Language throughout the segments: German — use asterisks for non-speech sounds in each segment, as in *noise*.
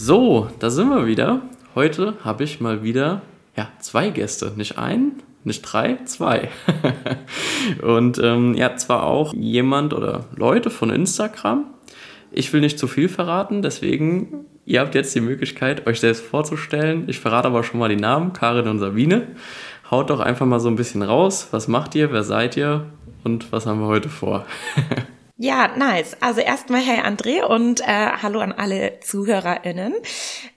So, da sind wir wieder. Heute habe ich mal wieder ja, zwei Gäste. Nicht ein, nicht drei, zwei. *laughs* und ähm, ja, zwar auch jemand oder Leute von Instagram. Ich will nicht zu viel verraten, deswegen, ihr habt jetzt die Möglichkeit, euch selbst vorzustellen. Ich verrate aber schon mal die Namen, Karin und Sabine. Haut doch einfach mal so ein bisschen raus. Was macht ihr? Wer seid ihr? Und was haben wir heute vor? *laughs* Ja, nice. Also erstmal hey André und äh, hallo an alle ZuhörerInnen.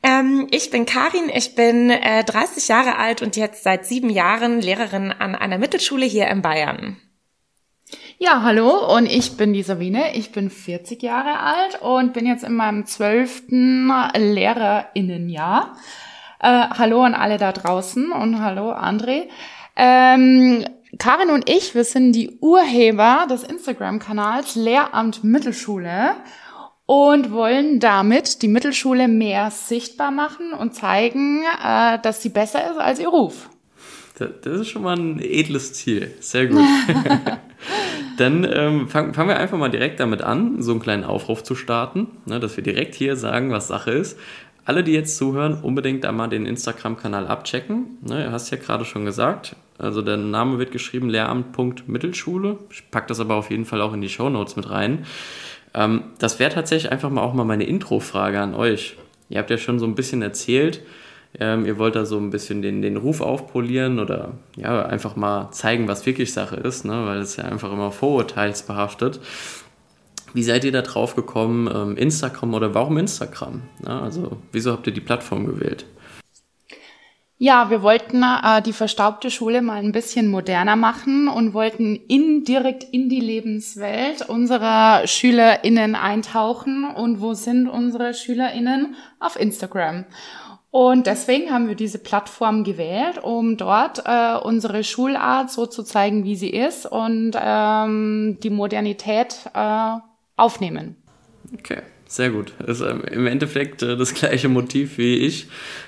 Ähm, ich bin Karin, ich bin äh, 30 Jahre alt und jetzt seit sieben Jahren Lehrerin an einer Mittelschule hier in Bayern. Ja, hallo und ich bin die Sabine, ich bin 40 Jahre alt und bin jetzt in meinem zwölften LehrerInnenjahr. Äh, hallo an alle da draußen und hallo André. Ähm, Karin und ich, wir sind die Urheber des Instagram-Kanals Lehramt Mittelschule und wollen damit die Mittelschule mehr sichtbar machen und zeigen, äh, dass sie besser ist als ihr Ruf. Das ist schon mal ein edles Ziel. Sehr gut. *laughs* Dann ähm, fangen fang wir einfach mal direkt damit an, so einen kleinen Aufruf zu starten, ne, dass wir direkt hier sagen, was Sache ist. Alle, die jetzt zuhören, unbedingt einmal den Instagram-Kanal abchecken. Ne, du hast ja gerade schon gesagt, also der Name wird geschrieben Lehramt.mittelschule. Ich packe das aber auf jeden Fall auch in die Show Notes mit rein. Ähm, das wäre tatsächlich einfach mal auch mal meine Intro-Frage an euch. Ihr habt ja schon so ein bisschen erzählt, ähm, ihr wollt da so ein bisschen den, den Ruf aufpolieren oder ja, einfach mal zeigen, was wirklich Sache ist, ne? weil es ja einfach immer vorurteilsbehaftet. Wie seid ihr da drauf gekommen, ähm, Instagram oder warum Instagram? Also, wieso habt ihr die Plattform gewählt? Ja, wir wollten äh, die verstaubte Schule mal ein bisschen moderner machen und wollten indirekt in die Lebenswelt unserer SchülerInnen eintauchen. Und wo sind unsere SchülerInnen? Auf Instagram. Und deswegen haben wir diese Plattform gewählt, um dort äh, unsere Schulart so zu zeigen, wie sie ist und ähm, die Modernität äh, aufnehmen. Okay. Sehr gut. Ist ähm, im Endeffekt äh, das gleiche Motiv wie ich.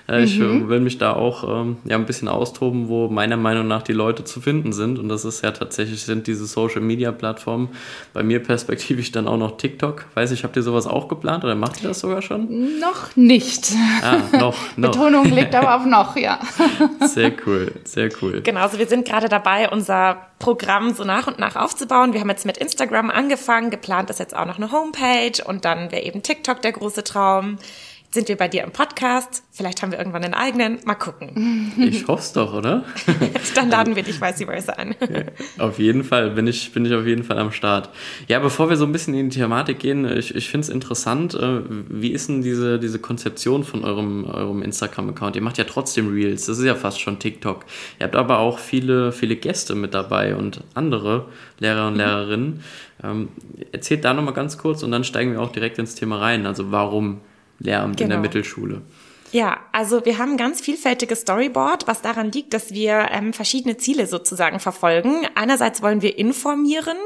Äh, ich mhm. will mich da auch ähm, ja, ein bisschen austoben, wo meiner Meinung nach die Leute zu finden sind. Und das ist ja tatsächlich, sind diese Social Media Plattformen. Bei mir perspektivisch dann auch noch TikTok. Weiß ich, habt ihr sowas auch geplant oder macht ihr das sogar schon? Noch nicht. Ah, noch, *laughs* noch. Betonung liegt aber auf noch, ja. *laughs* Sehr cool, sehr cool. Genau, also wir sind gerade dabei, unser Programm so nach und nach aufzubauen. Wir haben jetzt mit Instagram angefangen, geplant ist jetzt auch noch eine Homepage und dann wäre eben TikTok der große Traum sind wir bei dir im Podcast. Vielleicht haben wir irgendwann einen eigenen. Mal gucken. *laughs* Ich hoffe es doch, oder? *laughs* Dann laden wir dich vice versa ein. *laughs* Auf jeden Fall bin ich, bin ich auf jeden Fall am Start. Ja, bevor wir so ein bisschen in die Thematik gehen, ich, ich finde es interessant, äh, wie ist denn diese, diese Konzeption von eurem, eurem Instagram-Account? Ihr macht ja trotzdem Reels, das ist ja fast schon TikTok. Ihr habt aber auch viele, viele Gäste mit dabei und andere Lehrer und mhm. Lehrerinnen. Ähm, erzählt da nochmal ganz kurz und dann steigen wir auch direkt ins Thema rein. Also warum Lehramt genau. in der genau. Mittelschule. Ja, also wir haben ein ganz vielfältiges Storyboard, was daran liegt, dass wir ähm, verschiedene Ziele sozusagen verfolgen. Einerseits wollen wir informieren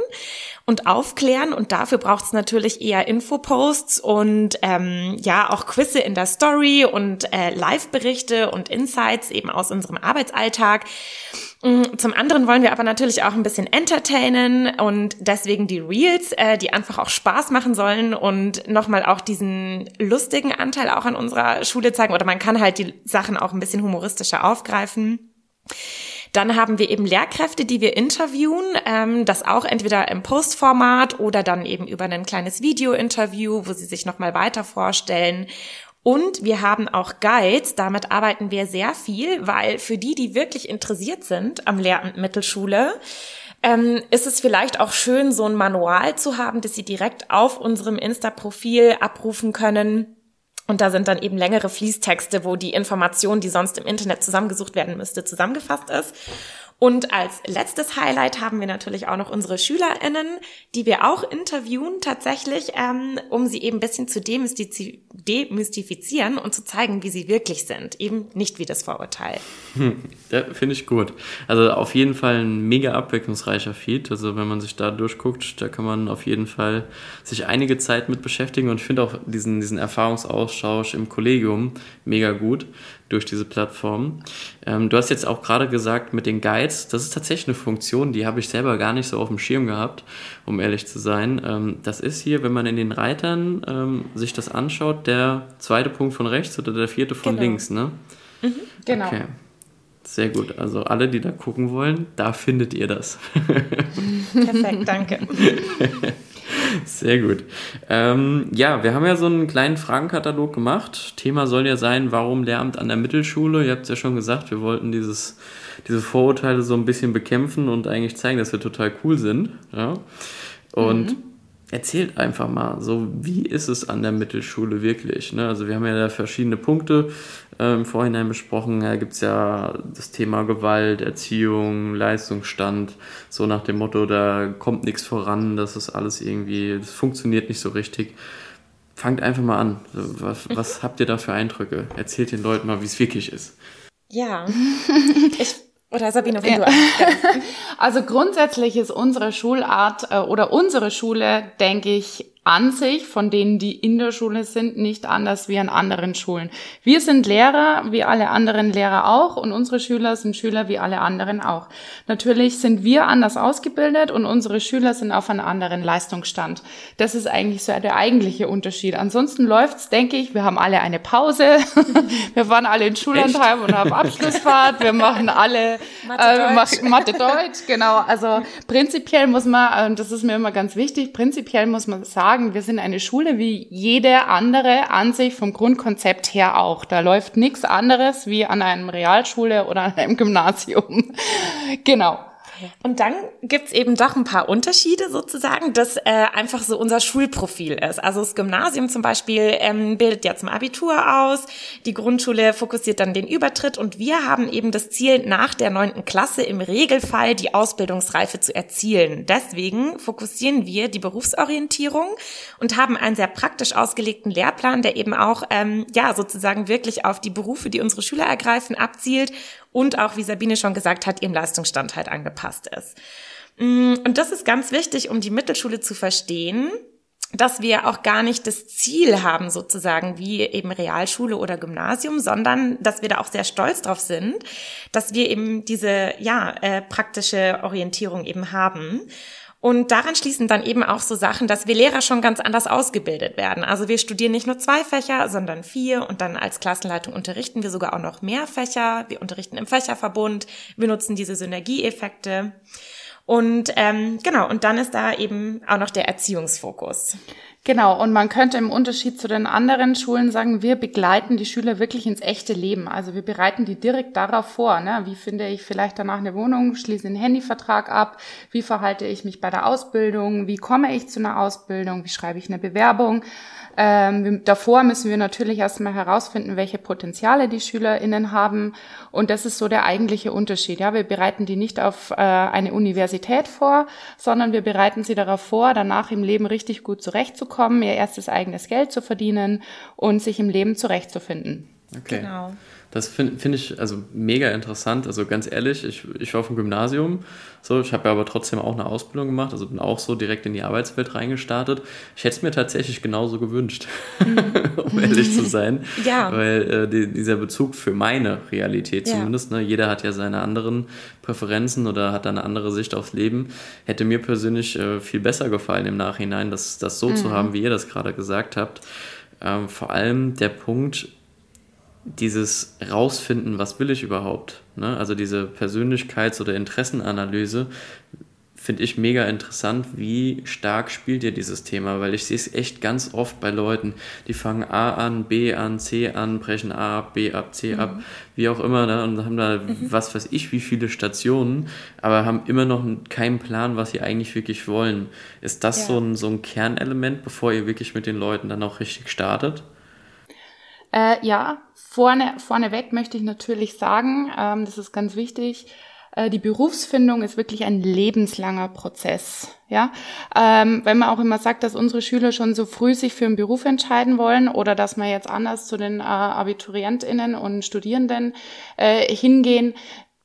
und aufklären und dafür braucht es natürlich eher Infoposts und ähm, ja auch Quizze in der Story und äh, Live-Berichte und Insights eben aus unserem Arbeitsalltag. Mm, zum anderen wollen wir aber natürlich auch ein bisschen entertainen und deswegen die Reels, äh, die einfach auch Spaß machen sollen und nochmal auch diesen lustigen Anteil auch an unserer Schule zeigen oder man kann halt die Sachen auch ein bisschen humoristischer aufgreifen. Dann haben wir eben Lehrkräfte, die wir interviewen, ähm, das auch entweder im Postformat oder dann eben über ein kleines Video-Interview, wo sie sich nochmal weiter vorstellen und wir haben auch Guides, damit arbeiten wir sehr viel, weil für die, die wirklich interessiert sind am Lehramt Mittelschule, ähm, ist es vielleicht auch schön, so ein Manual zu haben, das sie direkt auf unserem Insta-Profil abrufen können. Und da sind dann eben längere Fließtexte, wo die Information, die sonst im Internet zusammengesucht werden müsste, zusammengefasst ist. Und als letztes Highlight haben wir natürlich auch noch unsere SchülerInnen, die wir auch interviewen tatsächlich, ähm, um sie eben ein bisschen zu demystifizieren und zu zeigen, wie sie wirklich sind. Eben nicht wie das Vorurteil. Hm, ja, finde ich gut. Also auf jeden Fall ein mega abwechslungsreicher Feed. Also wenn man sich da durchguckt, da kann man auf jeden Fall sich einige Zeit mit beschäftigen und ich finde auch diesen, diesen Erfahrungsaustausch im Kollegium mega gut. Durch diese Plattform. Ähm, du hast jetzt auch gerade gesagt mit den Guides, das ist tatsächlich eine Funktion, die habe ich selber gar nicht so auf dem Schirm gehabt, um ehrlich zu sein. Ähm, das ist hier, wenn man in den Reitern ähm, sich das anschaut, der zweite Punkt von rechts oder der vierte von genau. links, ne? Mhm, genau. Okay. Sehr gut. Also alle, die da gucken wollen, da findet ihr das. *laughs* Perfekt, danke. *laughs* Sehr gut. Ähm, ja, wir haben ja so einen kleinen Fragenkatalog gemacht. Thema soll ja sein, warum Lehramt an der Mittelschule? Ihr habt es ja schon gesagt, wir wollten dieses, diese Vorurteile so ein bisschen bekämpfen und eigentlich zeigen, dass wir total cool sind. Ja? Und mhm erzählt einfach mal, so wie ist es an der Mittelschule wirklich? Ne? Also wir haben ja da verschiedene Punkte äh, im Vorhinein besprochen. Da gibt es ja das Thema Gewalt, Erziehung, Leistungsstand, so nach dem Motto, da kommt nichts voran, das ist alles irgendwie, das funktioniert nicht so richtig. Fangt einfach mal an. Was, was *laughs* habt ihr da für Eindrücke? Erzählt den Leuten mal, wie es wirklich ist. Ja, *laughs* ich oder Sabine, wenn ja. du *laughs* Also grundsätzlich ist unsere Schulart äh, oder unsere Schule, denke ich, an sich, von denen, die in der Schule sind, nicht anders wie an anderen Schulen. Wir sind Lehrer, wie alle anderen Lehrer auch, und unsere Schüler sind Schüler wie alle anderen auch. Natürlich sind wir anders ausgebildet und unsere Schüler sind auf einem anderen Leistungsstand. Das ist eigentlich so der eigentliche Unterschied. Ansonsten läuft's, denke ich, wir haben alle eine Pause. *laughs* wir fahren alle in Schullandheim und haben Abschlussfahrt. Wir machen alle Mathe, äh, Mathe Deutsch, genau. Also prinzipiell muss man, und das ist mir immer ganz wichtig, prinzipiell muss man sagen, sagen, wir sind eine Schule wie jede andere an sich vom Grundkonzept her auch. Da läuft nichts anderes wie an einem Realschule oder an einem Gymnasium. *laughs* genau. Und dann gibt's eben doch ein paar Unterschiede sozusagen, dass äh, einfach so unser Schulprofil ist. Also das Gymnasium zum Beispiel ähm, bildet ja zum Abitur aus, die Grundschule fokussiert dann den Übertritt und wir haben eben das Ziel, nach der neunten Klasse im Regelfall die Ausbildungsreife zu erzielen. Deswegen fokussieren wir die Berufsorientierung und haben einen sehr praktisch ausgelegten Lehrplan, der eben auch ähm, ja sozusagen wirklich auf die Berufe, die unsere Schüler ergreifen, abzielt und auch, wie Sabine schon gesagt hat, ihrem Leistungsstand halt angepasst ist. Mm, und das ist ganz wichtig, um die Mittelschule zu verstehen, dass wir auch gar nicht das Ziel haben, sozusagen wie eben Realschule oder Gymnasium, sondern dass wir da auch sehr stolz drauf sind, dass wir eben diese ja äh, praktische Orientierung eben haben. Und daran schließen dann eben auch so Sachen, dass wir Lehrer schon ganz anders ausgebildet werden. Also wir studieren nicht nur zwei Fächer, sondern vier und dann als Klassenleitung unterrichten wir sogar auch noch mehr Fächer. Wir unterrichten im Fächerverbund, wir nutzen diese Synergieeffekte. Und ähm, genau, und dann ist da eben auch noch der Erziehungsfokus. Genau, und man könnte im Unterschied zu den anderen Schulen sagen, wir begleiten die Schüler wirklich ins echte Leben. Also wir bereiten die direkt darauf vor. Ne? Wie finde ich vielleicht danach eine Wohnung, schließe einen Handyvertrag ab, wie verhalte ich mich bei der Ausbildung, wie komme ich zu einer Ausbildung, wie schreibe ich eine Bewerbung. Ähm, davor müssen wir natürlich erstmal herausfinden, welche Potenziale die SchülerInnen haben. Und das ist so der eigentliche Unterschied. Ja, wir bereiten die nicht auf äh, eine Universität vor, sondern wir bereiten sie darauf vor, danach im Leben richtig gut zurechtzukommen, ihr erstes eigenes Geld zu verdienen und sich im Leben zurechtzufinden. Okay. Genau. Das finde find ich also mega interessant. Also ganz ehrlich, ich, ich war auf dem Gymnasium, so, ich habe ja aber trotzdem auch eine Ausbildung gemacht, also bin auch so direkt in die Arbeitswelt reingestartet. Ich hätte es mir tatsächlich genauso gewünscht, *laughs* um ehrlich zu sein. *laughs* ja. Weil äh, die, dieser Bezug für meine Realität zumindest, ja. ne, jeder hat ja seine anderen Präferenzen oder hat eine andere Sicht aufs Leben, hätte mir persönlich äh, viel besser gefallen im Nachhinein, das, das so mhm. zu haben, wie ihr das gerade gesagt habt. Ähm, vor allem der Punkt, dieses Rausfinden, was will ich überhaupt. Ne? Also diese Persönlichkeits- oder Interessenanalyse finde ich mega interessant, wie stark spielt ihr dieses Thema, weil ich sehe es echt ganz oft bei Leuten, die fangen A an, B an, C an, brechen A ab, B ab, C mhm. ab, wie auch immer, ne? und haben da mhm. was weiß ich, wie viele Stationen, aber haben immer noch keinen Plan, was sie eigentlich wirklich wollen. Ist das ja. so, ein, so ein Kernelement, bevor ihr wirklich mit den Leuten dann auch richtig startet? Äh, ja, vorne, vorneweg möchte ich natürlich sagen, ähm, das ist ganz wichtig, äh, die Berufsfindung ist wirklich ein lebenslanger Prozess. Ja, ähm, wenn man auch immer sagt, dass unsere Schüler schon so früh sich für einen Beruf entscheiden wollen oder dass wir jetzt anders zu den äh, Abiturientinnen und Studierenden äh, hingehen,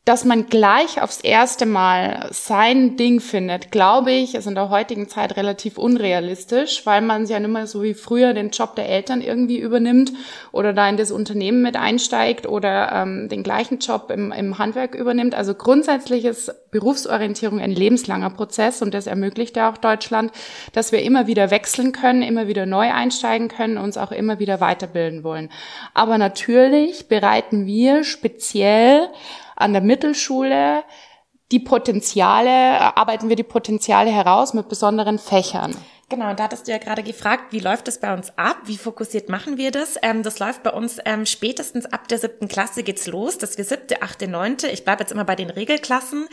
dass man gleich aufs erste Mal sein Ding findet, glaube ich, ist in der heutigen Zeit relativ unrealistisch, weil man ja nicht mehr so wie früher den Job der Eltern irgendwie übernimmt oder da in das Unternehmen mit einsteigt oder ähm, den gleichen Job im, im Handwerk übernimmt. Also grundsätzlich ist Berufsorientierung ein lebenslanger Prozess und das ermöglicht ja auch Deutschland, dass wir immer wieder wechseln können, immer wieder neu einsteigen können, uns auch immer wieder weiterbilden wollen. Aber natürlich bereiten wir speziell an der Mittelschule die Potenziale, arbeiten wir die Potenziale heraus mit besonderen Fächern. Genau, da hattest du ja gerade gefragt, wie läuft das bei uns ab? Wie fokussiert machen wir das? Ähm, das läuft bei uns ähm, spätestens ab der siebten Klasse geht's los, dass wir siebte, achte, neunte, ich bleibe jetzt immer bei den Regelklassen,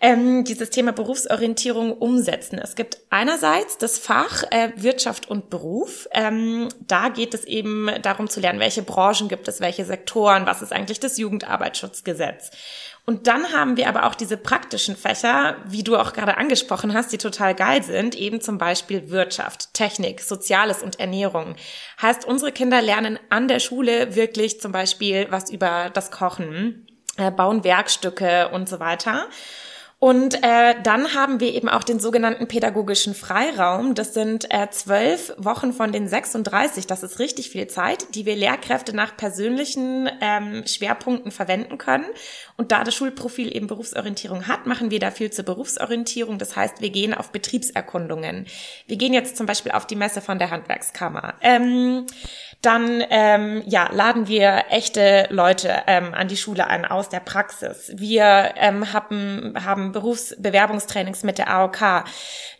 ähm, dieses Thema Berufsorientierung umsetzen. Es gibt einerseits das Fach äh, Wirtschaft und Beruf. Ähm, da geht es eben darum zu lernen, welche Branchen gibt es, welche Sektoren, was ist eigentlich das Jugendarbeitsschutzgesetz. Und dann haben wir aber auch diese praktischen Fächer, wie du auch gerade angesprochen hast, die total geil sind, eben zum Beispiel Wirtschaft, Technik, Soziales und Ernährung. Heißt, unsere Kinder lernen an der Schule wirklich zum Beispiel was über das Kochen, äh, bauen Werkstücke und so weiter. Und äh, dann haben wir eben auch den sogenannten pädagogischen Freiraum. Das sind äh, zwölf Wochen von den 36. Das ist richtig viel Zeit, die wir Lehrkräfte nach persönlichen ähm, Schwerpunkten verwenden können. Und da das Schulprofil eben Berufsorientierung hat, machen wir da viel zur Berufsorientierung. Das heißt, wir gehen auf Betriebserkundungen. Wir gehen jetzt zum Beispiel auf die Messe von der Handwerkskammer. Ähm, dann ähm, ja, laden wir echte Leute ähm, an die Schule ein aus der Praxis. Wir ähm, haben, haben Berufsbewerbungstrainings mit der AOK.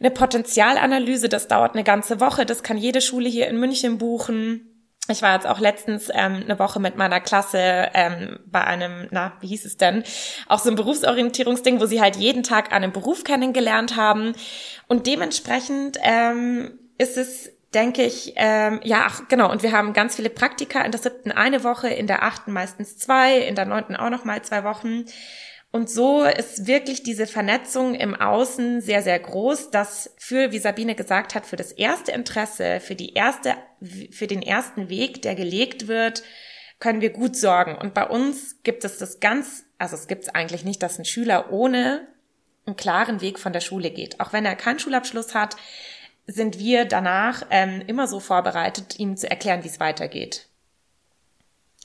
Eine Potenzialanalyse, das dauert eine ganze Woche. Das kann jede Schule hier in München buchen. Ich war jetzt auch letztens ähm, eine Woche mit meiner Klasse ähm, bei einem, na, wie hieß es denn, auch so ein Berufsorientierungsding, wo sie halt jeden Tag einen Beruf kennengelernt haben. Und dementsprechend ähm, ist es denke ich, ähm, ja, ach, genau, und wir haben ganz viele Praktika in der siebten eine Woche, in der achten meistens zwei, in der neunten auch nochmal zwei Wochen. Und so ist wirklich diese Vernetzung im Außen sehr, sehr groß, dass für, wie Sabine gesagt hat, für das erste Interesse, für die erste, für den ersten Weg, der gelegt wird, können wir gut sorgen. Und bei uns gibt es das ganz, also es gibt es eigentlich nicht, dass ein Schüler ohne einen klaren Weg von der Schule geht. Auch wenn er keinen Schulabschluss hat, sind wir danach ähm, immer so vorbereitet, ihm zu erklären, wie es weitergeht.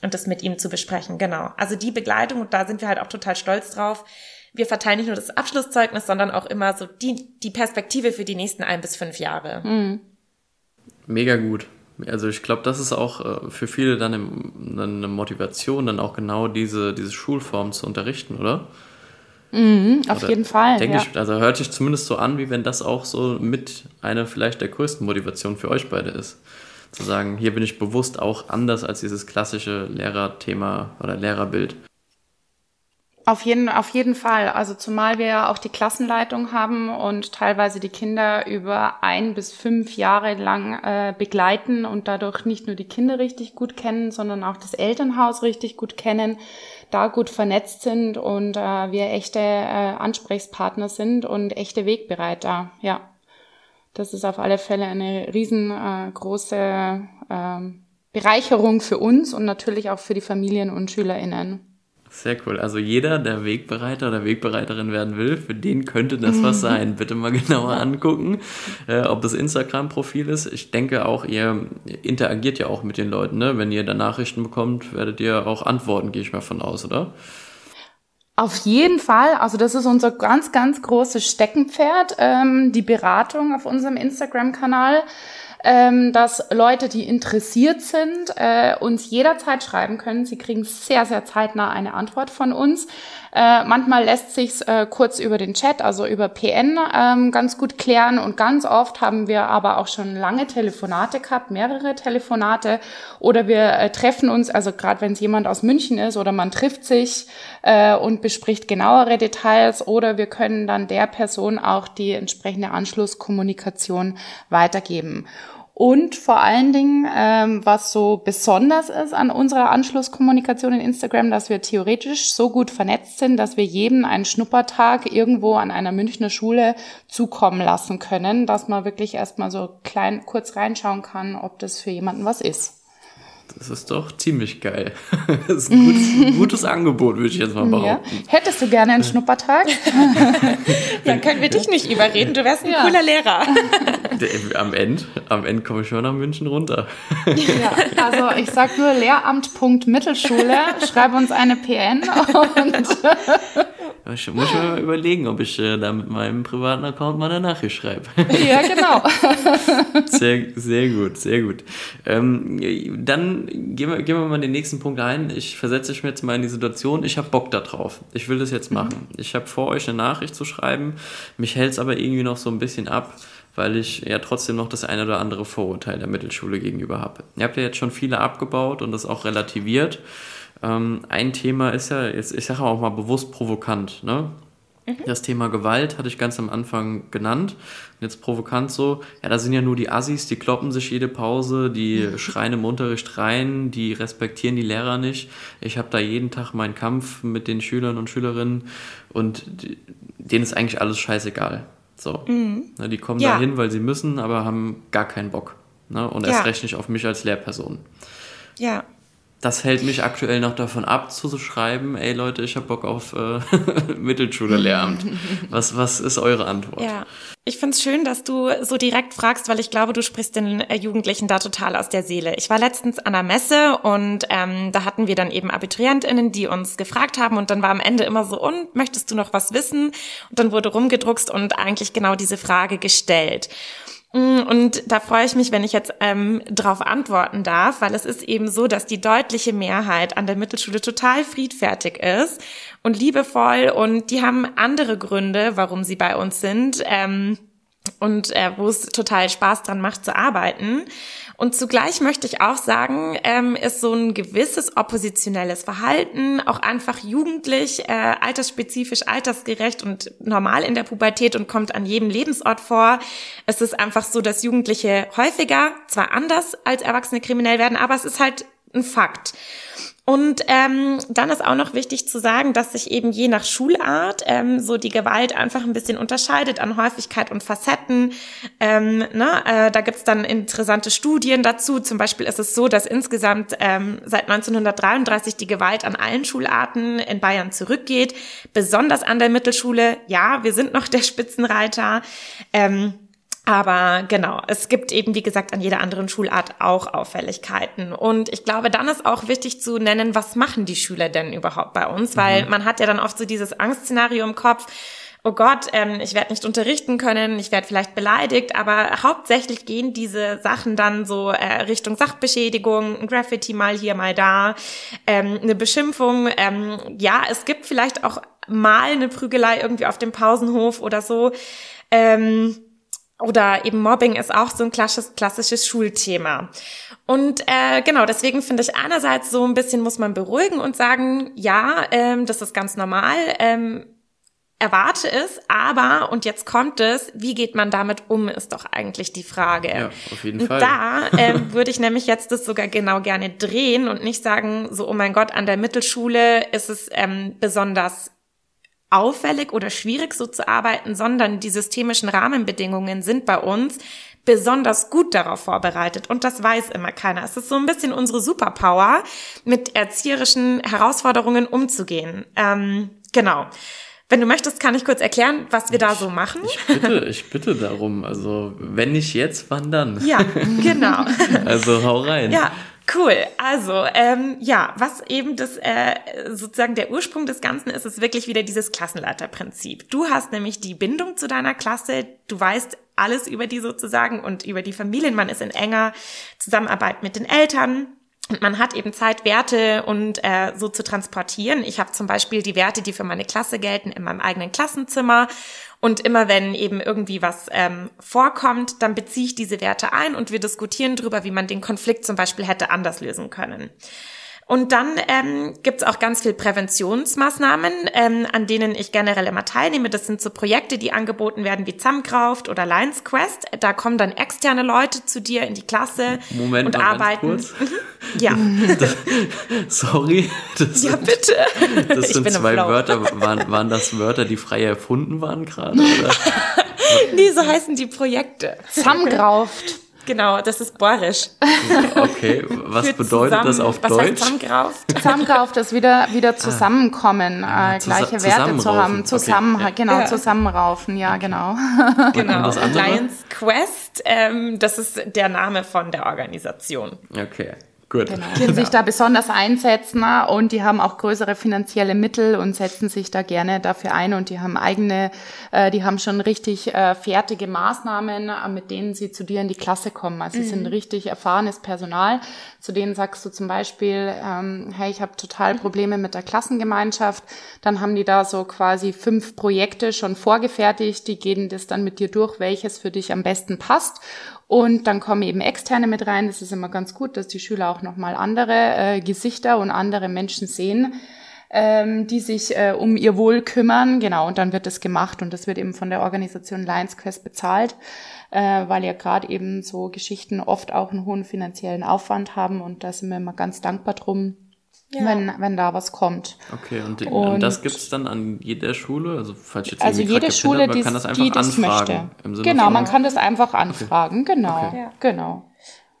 Und das mit ihm zu besprechen, genau. Also die Begleitung, und da sind wir halt auch total stolz drauf. Wir verteilen nicht nur das Abschlusszeugnis, sondern auch immer so die, die Perspektive für die nächsten ein bis fünf Jahre. Mhm. Mega gut. Also ich glaube, das ist auch äh, für viele dann eine Motivation, dann auch genau diese, diese Schulform zu unterrichten, oder? Mhm, auf Oder jeden Fall. Denke ja. ich, also hört sich zumindest so an, wie wenn das auch so mit einer vielleicht der größten Motivation für euch beide ist. Zu sagen, hier bin ich bewusst auch anders als dieses klassische Lehrerthema oder Lehrerbild. Auf jeden, auf jeden Fall. Also zumal wir ja auch die Klassenleitung haben und teilweise die Kinder über ein bis fünf Jahre lang äh, begleiten und dadurch nicht nur die Kinder richtig gut kennen, sondern auch das Elternhaus richtig gut kennen da gut vernetzt sind und äh, wir echte äh, Ansprechpartner sind und echte Wegbereiter. Ja, das ist auf alle Fälle eine riesengroße äh, äh, Bereicherung für uns und natürlich auch für die Familien und SchülerInnen. Sehr cool. Also jeder, der Wegbereiter oder Wegbereiterin werden will, für den könnte das was *laughs* sein. Bitte mal genauer angucken, äh, ob das Instagram-Profil ist. Ich denke auch, ihr interagiert ja auch mit den Leuten. Ne? Wenn ihr da Nachrichten bekommt, werdet ihr auch antworten, gehe ich mal von aus, oder? Auf jeden Fall. Also das ist unser ganz, ganz großes Steckenpferd, ähm, die Beratung auf unserem Instagram-Kanal ähm, dass Leute, die interessiert sind, äh, uns jederzeit schreiben können. Sie kriegen sehr, sehr zeitnah eine Antwort von uns. Äh, manchmal lässt sich's äh, kurz über den Chat, also über PN, ähm, ganz gut klären. Und ganz oft haben wir aber auch schon lange Telefonate gehabt, mehrere Telefonate. Oder wir äh, treffen uns, also gerade wenn es jemand aus München ist oder man trifft sich äh, und bespricht genauere Details. Oder wir können dann der Person auch die entsprechende Anschlusskommunikation weitergeben. Und vor allen Dingen, ähm, was so besonders ist an unserer Anschlusskommunikation in Instagram, dass wir theoretisch so gut vernetzt sind, dass wir jedem einen Schnuppertag irgendwo an einer Münchner Schule zukommen lassen können, dass man wirklich erstmal so klein kurz reinschauen kann, ob das für jemanden was ist. Das ist doch ziemlich geil. *laughs* Das ist ein gutes, *laughs* gutes Angebot, würde ich jetzt mal behaupten. Ja. Hättest du gerne einen Schnuppertag? *laughs* ja, können wir dich nicht überreden. Du wärst ein ja. cooler Lehrer. Am Ende, am Ende komme ich schon nach München runter. Ja, also ich sag nur Lehramt.mittelschule, schreibe uns eine PN und ich muss mal überlegen, ob ich äh, da mit meinem privaten Account mal eine Nachricht schreibe. *laughs* Ja, genau. *laughs* sehr, sehr gut, sehr gut. Ähm, dann gehen wir, gehen wir mal den nächsten Punkt ein. Ich versetze mich jetzt mal in die Situation, ich habe Bock da drauf. Ich will das jetzt mhm. machen. Mhm. Ich habe vor, euch eine Nachricht zu schreiben. Mich hält es aber irgendwie noch so ein bisschen ab weil ich ja trotzdem noch das eine oder andere Vorurteil der Mittelschule gegenüber habe. Ihr habt ja jetzt schon viele abgebaut und das auch relativiert. Ähm, ein Thema ist ja, jetzt, ich sage auch mal bewusst provokant, ne? Mhm. Das Thema Gewalt hatte ich ganz am Anfang genannt. Und jetzt provokant so, ja, da sind ja nur die Assis, die kloppen sich jede Pause, die mhm. schreien im Unterricht rein, die respektieren die Lehrer nicht. Ich habe da jeden Tag meinen Kampf mit den Schülern und Schülerinnen und denen ist eigentlich alles scheißegal. So. Mhm. Na, die kommen ja. da hin, weil sie müssen, aber haben gar keinen Bock. Ne? Und erst recht nicht auf mich als Lehrperson. Ja das hält mich aktuell noch davon ab, zu schreiben, ey Leute, ich habe Bock auf äh, *laughs* Mittelschule-Lehramt. Was, was ist eure Antwort? Ja. Ich find's schön, dass du so direkt fragst, weil ich glaube, du sprichst den äh, Jugendlichen da total aus der Seele. Ich war letztens an der Messe und ähm, da hatten wir dann eben AbiturientInnen, die uns gefragt haben und dann war am Ende immer so, und möchtest du noch was wissen? Und dann wurde rumgedruckst und eigentlich genau diese Frage gestellt. Mm, und da freue ich mich, wenn ich jetzt ähm, darauf antworten darf, weil es ist eben so, dass die deutliche Mehrheit an der Mittelschule total friedfertig ist und liebevoll und die haben andere Gründe, warum sie bei uns sind. Ähm, und äh, wo es total Spaß dran macht zu arbeiten. Und zugleich möchte ich auch sagen, ähm, ist so ein gewisses oppositionelles Verhalten auch einfach jugendlich, äh, altersspezifisch, altersgerecht und normal in der Pubertät und kommt an jedem Lebensort vor. Es ist einfach so, dass Jugendliche häufiger, zwar anders als Erwachsene kriminell werden, aber es ist halt ein Fakt. Und ähm, dann ist auch noch wichtig zu sagen, dass sich eben je nach Schulart ähm, so die Gewalt einfach ein bisschen unterscheidet an Häufigkeit und Facetten. Ähm, ne? äh, da gibt's dann interessante Studien dazu. Zum Beispiel ist es so, dass insgesamt ähm, seit 1933 die Gewalt an allen Schularten in Bayern zurückgeht, besonders an der Mittelschule. Ja, wir sind noch der Spitzenreiter. Ähm, aber genau, es gibt eben, wie gesagt, an jeder anderen Schulart auch Auffälligkeiten. Und ich glaube, dann ist auch wichtig zu nennen, was machen die Schüler denn überhaupt bei uns? Weil mhm. man hat ja dann oft so dieses Angstszenario im Kopf, oh Gott, ähm, ich werde nicht unterrichten können, ich werde vielleicht beleidigt, aber hauptsächlich gehen diese Sachen dann so äh, Richtung Sachbeschädigung, Graffiti mal hier, mal da, ähm, eine Beschimpfung. Ähm, ja, es gibt vielleicht auch mal eine Prügelei irgendwie auf dem Pausenhof oder so. Ähm, oder eben Mobbing ist auch so ein klassisches, klassisches Schulthema. Und äh, genau, deswegen finde ich einerseits so ein bisschen muss man beruhigen und sagen, ja, ähm, das ist ganz normal, ähm, erwarte es, aber, und jetzt kommt es, wie geht man damit um, ist doch eigentlich die Frage. Ja, auf jeden und Fall. Da *laughs* äh, würde ich nämlich jetzt das sogar genau gerne drehen und nicht sagen, so, oh mein Gott, an der Mittelschule ist es ähm, besonders auffällig oder schwierig so zu arbeiten, sondern die systemischen Rahmenbedingungen sind bei uns besonders gut darauf vorbereitet und das weiß immer keiner. Es ist so ein bisschen unsere Superpower, mit erzieherischen Herausforderungen umzugehen. Ähm, genau. Wenn du möchtest, kann ich kurz erklären, was wir da so machen. Ich bitte, ich bitte darum. Also, wenn nicht jetzt, wann dann? Ja, genau. *laughs* also, hau rein. Ja, Cool. Also ähm, ja, was eben das äh, sozusagen der Ursprung des Ganzen ist, ist wirklich wieder dieses Klassenleiterprinzip. Du hast nämlich die Bindung zu deiner Klasse, du weißt alles über die sozusagen und über die Familien. Man ist in enger Zusammenarbeit mit den Eltern. Und man hat eben Zeit, Werte und äh, so zu transportieren. Ich habe zum Beispiel die Werte, die für meine Klasse gelten, in meinem eigenen Klassenzimmer. Und immer wenn eben irgendwie was ähm, vorkommt, dann beziehe ich diese Werte ein und wir diskutieren darüber, wie man den Konflikt zum Beispiel hätte anders lösen können. Und dann ähm, gibt es auch ganz viel Präventionsmaßnahmen, ähm, an denen ich generell immer teilnehme. Das sind so Projekte, die angeboten werden wie Zamkraft oder Lions Quest. Da kommen dann externe Leute zu dir in die Klasse Moment, und mal arbeiten. Ganz kurz. Mhm. Ja. Das, *laughs* sorry. Das ja, sind, bitte. Das sind zwei Wörter. Waren, waren das Wörter, die frei erfunden waren gerade? *laughs* nee, so heißen die Projekte. Zamkraft. Genau, das ist Borisch. Okay, was Für bedeutet zusammen, das auf was Deutsch? Heißt zusammengerauft? zusammengerauft ist wieder, wieder ah. zusammenkommen, äh, gleiche Werte zu haben. Zusammen, okay. genau, ja. zusammenraufen, ja, genau. Genau, Lions Quest, ähm, das ist der Name von der Organisation. Okay. Gut. Genau. Die sich da besonders einsetzen und die haben auch größere finanzielle Mittel und setzen sich da gerne dafür ein und die haben eigene, äh, die haben schon richtig äh, fertige Maßnahmen, äh, mit denen sie zu dir in die Klasse kommen. Also sie mhm. sind richtig erfahrenes Personal. Zu denen sagst du zum Beispiel, ähm, hey, ich habe total Probleme mit der Klassengemeinschaft. Dann haben die da so quasi fünf Projekte schon vorgefertigt. Die gehen das dann mit dir durch, welches für dich am besten passt. Und dann kommen eben Externe mit rein. Das ist immer ganz gut, dass die Schüler auch nochmal andere äh, Gesichter und andere Menschen sehen, ähm, die sich äh, um ihr Wohl kümmern. Genau, und dann wird das gemacht und das wird eben von der Organisation Lions Quest bezahlt, äh, weil ja gerade eben so Geschichten oft auch einen hohen finanziellen Aufwand haben und da sind wir immer ganz dankbar drum, ja. wenn, wenn da was kommt. Okay, und, die, und, das gibt es dann an jeder Schule? Also, falls jetzt also jede Schule, die, kann das einfach die das möchte. genau, man kann das einfach anfragen, okay. genau, okay. genau.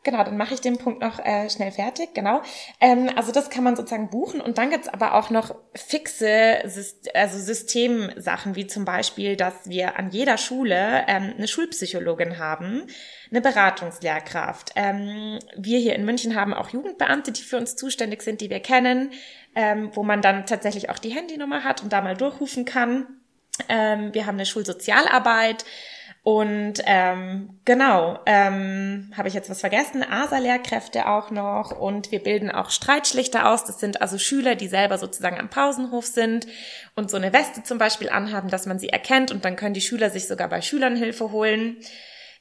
Genau, dann mache ich den Punkt noch äh, schnell fertig, genau. Ähm, also das kann man sozusagen buchen und dann gibt's aber auch noch fixe Syst also Systemsachen, wie zum Beispiel, dass wir an jeder Schule ähm, eine Schulpsychologin haben, eine Beratungslehrkraft. Ähm, wir hier in München haben auch Jugendbeamte, die für uns zuständig sind, die wir kennen, ähm, wo man dann tatsächlich auch die Handynummer hat und da mal durchrufen kann. Ähm, wir haben eine Schulsozialarbeit, und ähm, genau, ähm, habe ich jetzt was vergessen? ASA-Lehrkräfte auch noch und wir bilden auch Streitschlichter aus. Das sind also Schüler, die selber sozusagen am Pausenhof sind und so eine Weste zum Beispiel anhaben, dass man sie erkennt und dann können die Schüler sich sogar bei Schülern Hilfe holen.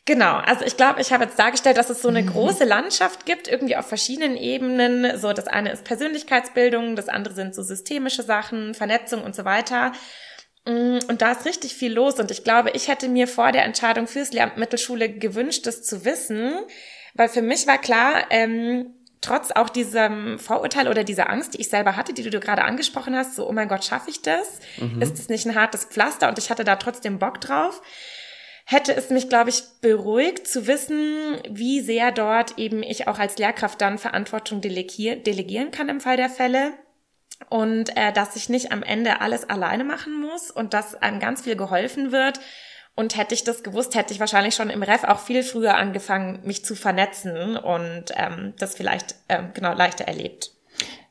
Genau, also ich glaube, ich habe jetzt dargestellt, dass es so eine mhm. große Landschaft gibt, irgendwie auf verschiedenen Ebenen. So, das eine ist Persönlichkeitsbildung, das andere sind so systemische Sachen, Vernetzung und so weiter. Mm, und da ist richtig viel los. Und ich glaube, ich hätte mir vor der Entscheidung fürs Lehramt Mittelschule gewünscht, das zu wissen. Weil für mich war klar, ähm, trotz auch diesem Vorurteil oder dieser Angst, die ich selber hatte, die du gerade angesprochen hast, so, oh mein Gott, schaffe ich das? Mhm. Ist das nicht ein hartes Pflaster? Und ich hatte da trotzdem Bock drauf. Hätte es mich, glaube ich, beruhigt zu wissen, wie sehr dort eben ich auch als Lehrkraft dann Verantwortung delegieren kann im Fall der Fälle und äh, dass ich nicht am Ende alles alleine machen muss und dass einem ganz viel geholfen wird. Und hätte ich das gewusst, hätte ich wahrscheinlich schon im Ref auch viel früher angefangen, mich zu vernetzen und ähm, das vielleicht ähm, genau leichter erlebt.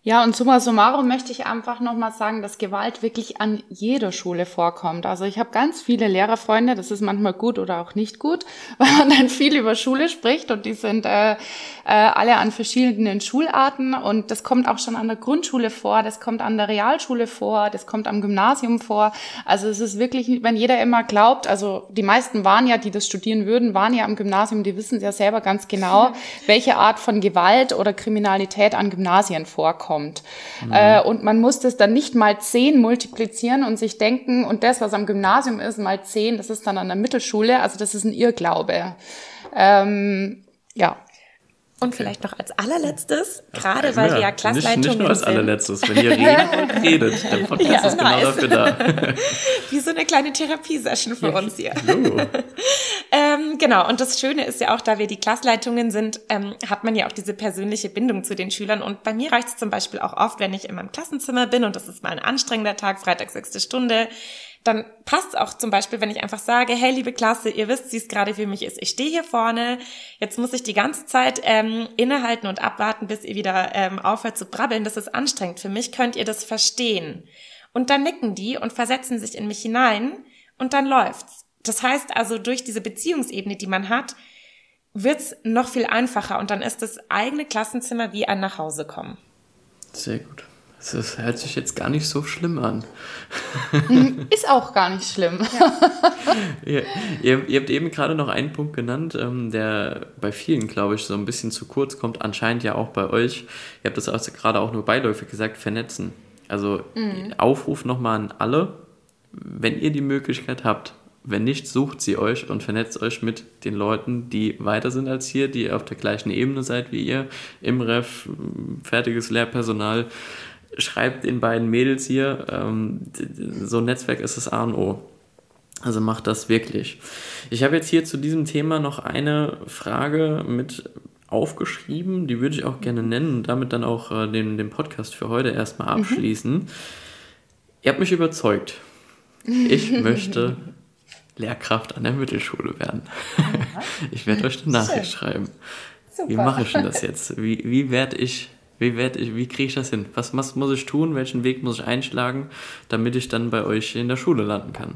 Ja, und summa summarum möchte ich einfach nochmal sagen, dass Gewalt wirklich an jeder Schule vorkommt. Also ich habe ganz viele Lehrerfreunde, das ist manchmal gut oder auch nicht gut, *laughs* weil man dann viel über Schule spricht und die sind äh, äh, alle an verschiedenen Schularten und das kommt auch schon an der Grundschule vor, das kommt an der Realschule vor, das kommt am Gymnasium vor. Also es ist wirklich, wenn jeder immer glaubt, also die meisten waren ja, die das studieren würden, waren ja am Gymnasium, die wissen ja selber ganz genau, welche Art von Gewalt oder Kriminalität an Gymnasien vorkommt kommt. Mhm. Äh, und man muss das dann nicht mal zehn multiplizieren und sich denken, und das, was am Gymnasium ist, mal zehn, das ist dann an der Mittelschule. Also das ist ein Irrglaube. Ähm, ja. Und vielleicht noch als allerletztes, gerade weil ja, wir ja Klassleitungen nicht, nicht nur als allerletztes, wenn ihr redet, redet. Der *laughs* Podcast ja, ist genau nice. dafür da. *laughs* Wie so eine kleine Therapiesession für uns hier. *laughs* ähm, genau, und das Schöne ist ja auch, da wir die Klassleitungen sind, ähm, hat man ja auch diese persönliche Bindung zu den Schülern. Und bei mir reicht es zum Beispiel auch oft, wenn ich in meinem Klassenzimmer bin und das ist mal ein anstrengender Tag, Freitag, sechste Stunde, dann passt auch zum Beispiel, wenn ich einfach sage, hey, liebe Klasse, ihr wisst, wie es gerade für mich ist. Ich stehe hier vorne, jetzt muss ich die ganze Zeit ähm, innehalten und abwarten, bis ihr wieder ähm, aufhört zu brabbeln. Das ist anstrengend für mich. Könnt ihr das verstehen? Und dann nicken die und versetzen sich in mich hinein und dann läuft's. Das heißt also, durch diese Beziehungsebene, die man hat, wird's noch viel einfacher und dann ist das eigene Klassenzimmer wie ein Nachhausekommen. Sehr gut. Das hört sich jetzt gar nicht so schlimm an. Mhm, ist auch gar nicht schlimm. Ja. *laughs* ihr, ihr, ihr, habt eben gerade noch einen Punkt genannt, ähm, der bei vielen, glaube ich, so ein bisschen zu kurz kommt. Anscheinend ja auch bei euch. Ihr habt das auch gerade auch nur beiläufig gesagt, vernetzen. Also mhm. Aufruf nochmal an alle, wenn ihr die Möglichkeit habt, wenn nicht, sucht sie euch und vernetzt euch mit den Leuten, die weiter sind als hier, die auf der gleichen Ebene seid wie ihr, im Ref, fertiges Lehrpersonal schreibt den beiden Mädels hier, ähm, so ein Netzwerk ist das A und O. Also macht das wirklich. Ich habe jetzt hier zu diesem Thema noch eine Frage mit aufgeschrieben, die würde ich auch gerne nennen und damit dann auch äh, den, den Podcast für heute erstmal mhm. abschließen. Mhm. Ihr habt mich überzeugt. Ich *laughs* möchte Lehrkraft an der Mittelschule werden. *laughs* ich werde euch eine Nachricht schreiben. Super. Wie mache ich denn das *laughs* jetzt? Wie, wie werde ich, wie wie kriege ich das hin? Was, was muss ich tun? Welchen Weg muss ich einschlagen, damit ich dann bei euch in der Schule landen kann?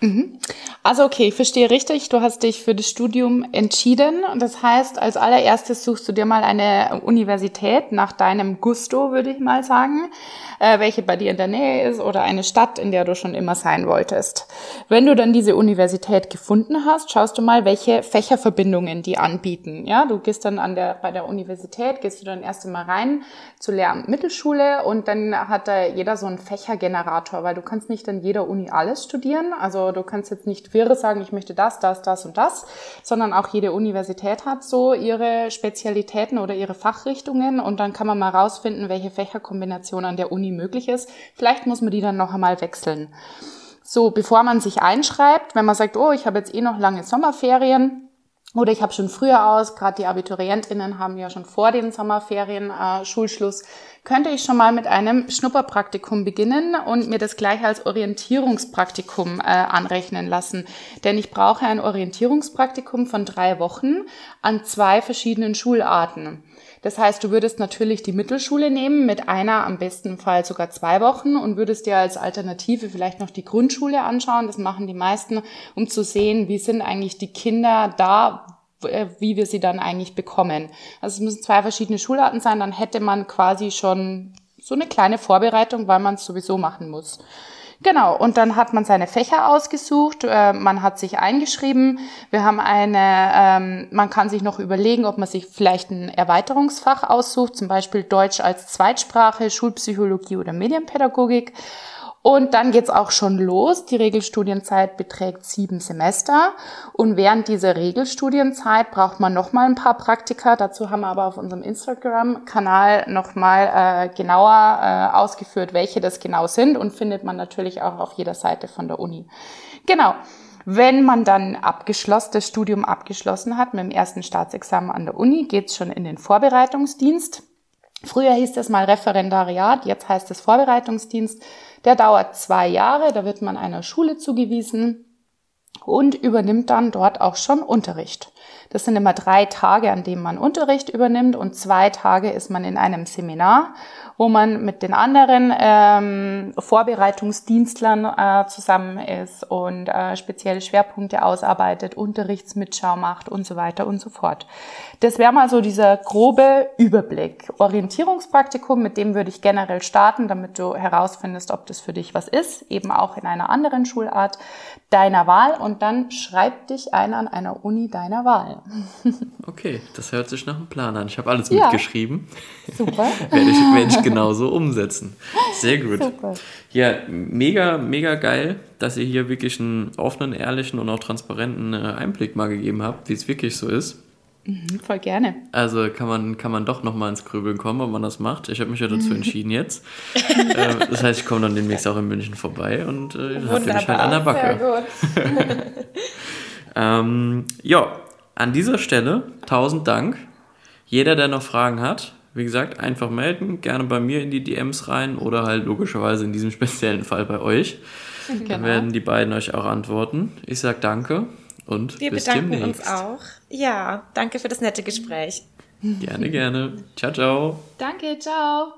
Mhm. Also okay, ich verstehe richtig. Du hast dich für das Studium entschieden. Das heißt, als allererstes suchst du dir mal eine Universität nach deinem Gusto, würde ich mal sagen äh, welche bei dir in der Nähe ist oder eine Stadt, in der du schon immer sein wolltest. Wenn du dann diese Universität gefunden hast, schaust du mal, welche Fächerverbindungen die anbieten. Ja, du gehst dann an der, bei der Universität, gehst du dann erst einmal rein zur Lehramt Mittelschule und dann hat da jeder so einen Fächergenerator, weil du kannst nicht an jeder Uni alles studieren. Also du kannst jetzt nicht wirre sagen, ich möchte das, das, das und das, sondern auch jede Universität hat so ihre Spezialitäten oder ihre Fachrichtungen und dann kann man mal rausfinden, welche Fächerkombination an der Uni möglich ist. Vielleicht muss man die dann noch einmal wechseln. So, bevor man sich einschreibt, wenn man sagt, oh, ich habe jetzt eh noch lange Sommerferien, oder ich habe schon früher aus, gerade die Abiturientinnen haben ja schon vor den Sommerferien äh, Schulschluss, könnte ich schon mal mit einem Schnupperpraktikum beginnen und mir das gleich als Orientierungspraktikum äh, anrechnen lassen. Denn ich brauche ein Orientierungspraktikum von drei Wochen an zwei verschiedenen Schularten. Das heißt, du würdest natürlich die Mittelschule nehmen mit einer, am besten Fall sogar zwei Wochen und würdest dir als Alternative vielleicht noch die Grundschule anschauen. Das machen die meisten, um zu sehen, wie sind eigentlich die Kinder da, äh, wie wir sie dann eigentlich bekommen. Also es müssen zwei verschiedene Schularten sein, dann hätte man quasi schon so eine kleine Vorbereitung, weil man es sowieso machen muss. Genau, und dann hat man seine Fächer ausgesucht, äh, man hat sich eingeschrieben, wir haben eine, ähm, man kann sich noch überlegen, ob man sich vielleicht ein Erweiterungsfach aussucht, zum Beispiel Deutsch als Zweitsprache, Schulpsychologie oder Medienpädagogik. Und dann geht's auch schon los. Die Regelstudienzeit beträgt sieben Semester. Und während dieser Regelstudienzeit braucht man nochmal ein paar Praktika. Dazu haben wir aber auf unserem Instagram-Kanal nochmal äh, genauer äh, ausgeführt, welche das genau sind und findet man natürlich auch auf jeder Seite von der Uni. Genau. Wenn man dann abgeschlossen, das Studium abgeschlossen hat mit dem ersten Staatsexamen an der Uni, geht's schon in den Vorbereitungsdienst. Früher hieß das mal Referendariat, jetzt heißt es Vorbereitungsdienst. Der dauert zwei Jahre, da wird man einer Schule zugewiesen und übernimmt dann dort auch schon Unterricht. Das sind immer drei Tage, an denen man Unterricht übernimmt und zwei Tage ist man in einem Seminar wo man mit den anderen ähm, Vorbereitungsdienstlern äh, zusammen ist und äh, spezielle Schwerpunkte ausarbeitet, Unterrichtsmitschau macht und so weiter und so fort. Das wäre mal so dieser grobe Überblick. Orientierungspraktikum, mit dem würde ich generell starten, damit du herausfindest, ob das für dich was ist, eben auch in einer anderen Schulart deiner Wahl und dann schreib dich ein an einer Uni deiner Wahl. *laughs* Okay, das hört sich nach einem Plan an. Ich habe alles ja. mitgeschrieben. Super. *laughs* werde, ich, werde ich genauso umsetzen. Sehr gut. Super. Ja, mega, mega geil, dass ihr hier wirklich einen offenen, ehrlichen und auch transparenten äh, Einblick mal gegeben habt, wie es wirklich so ist. Mhm, voll gerne. Also kann man, kann man doch nochmal ins Grübeln kommen, ob man das macht. Ich habe mich ja dazu *laughs* entschieden jetzt. *laughs* äh, das heißt, ich komme dann demnächst auch in München vorbei und äh, habe mich halt an der Backe. Sehr *laughs* gut. ähm, ja, an dieser Stelle tausend Dank. Jeder, der noch Fragen hat, wie gesagt, einfach melden, gerne bei mir in die DMs rein oder halt logischerweise in diesem speziellen Fall bei euch. Genau. Dann werden die beiden euch auch antworten. Ich sage danke und Wir bis bedanken demnächst. uns auch. Ja, danke für das nette Gespräch. Gerne, gerne. Ciao, ciao. Danke, ciao.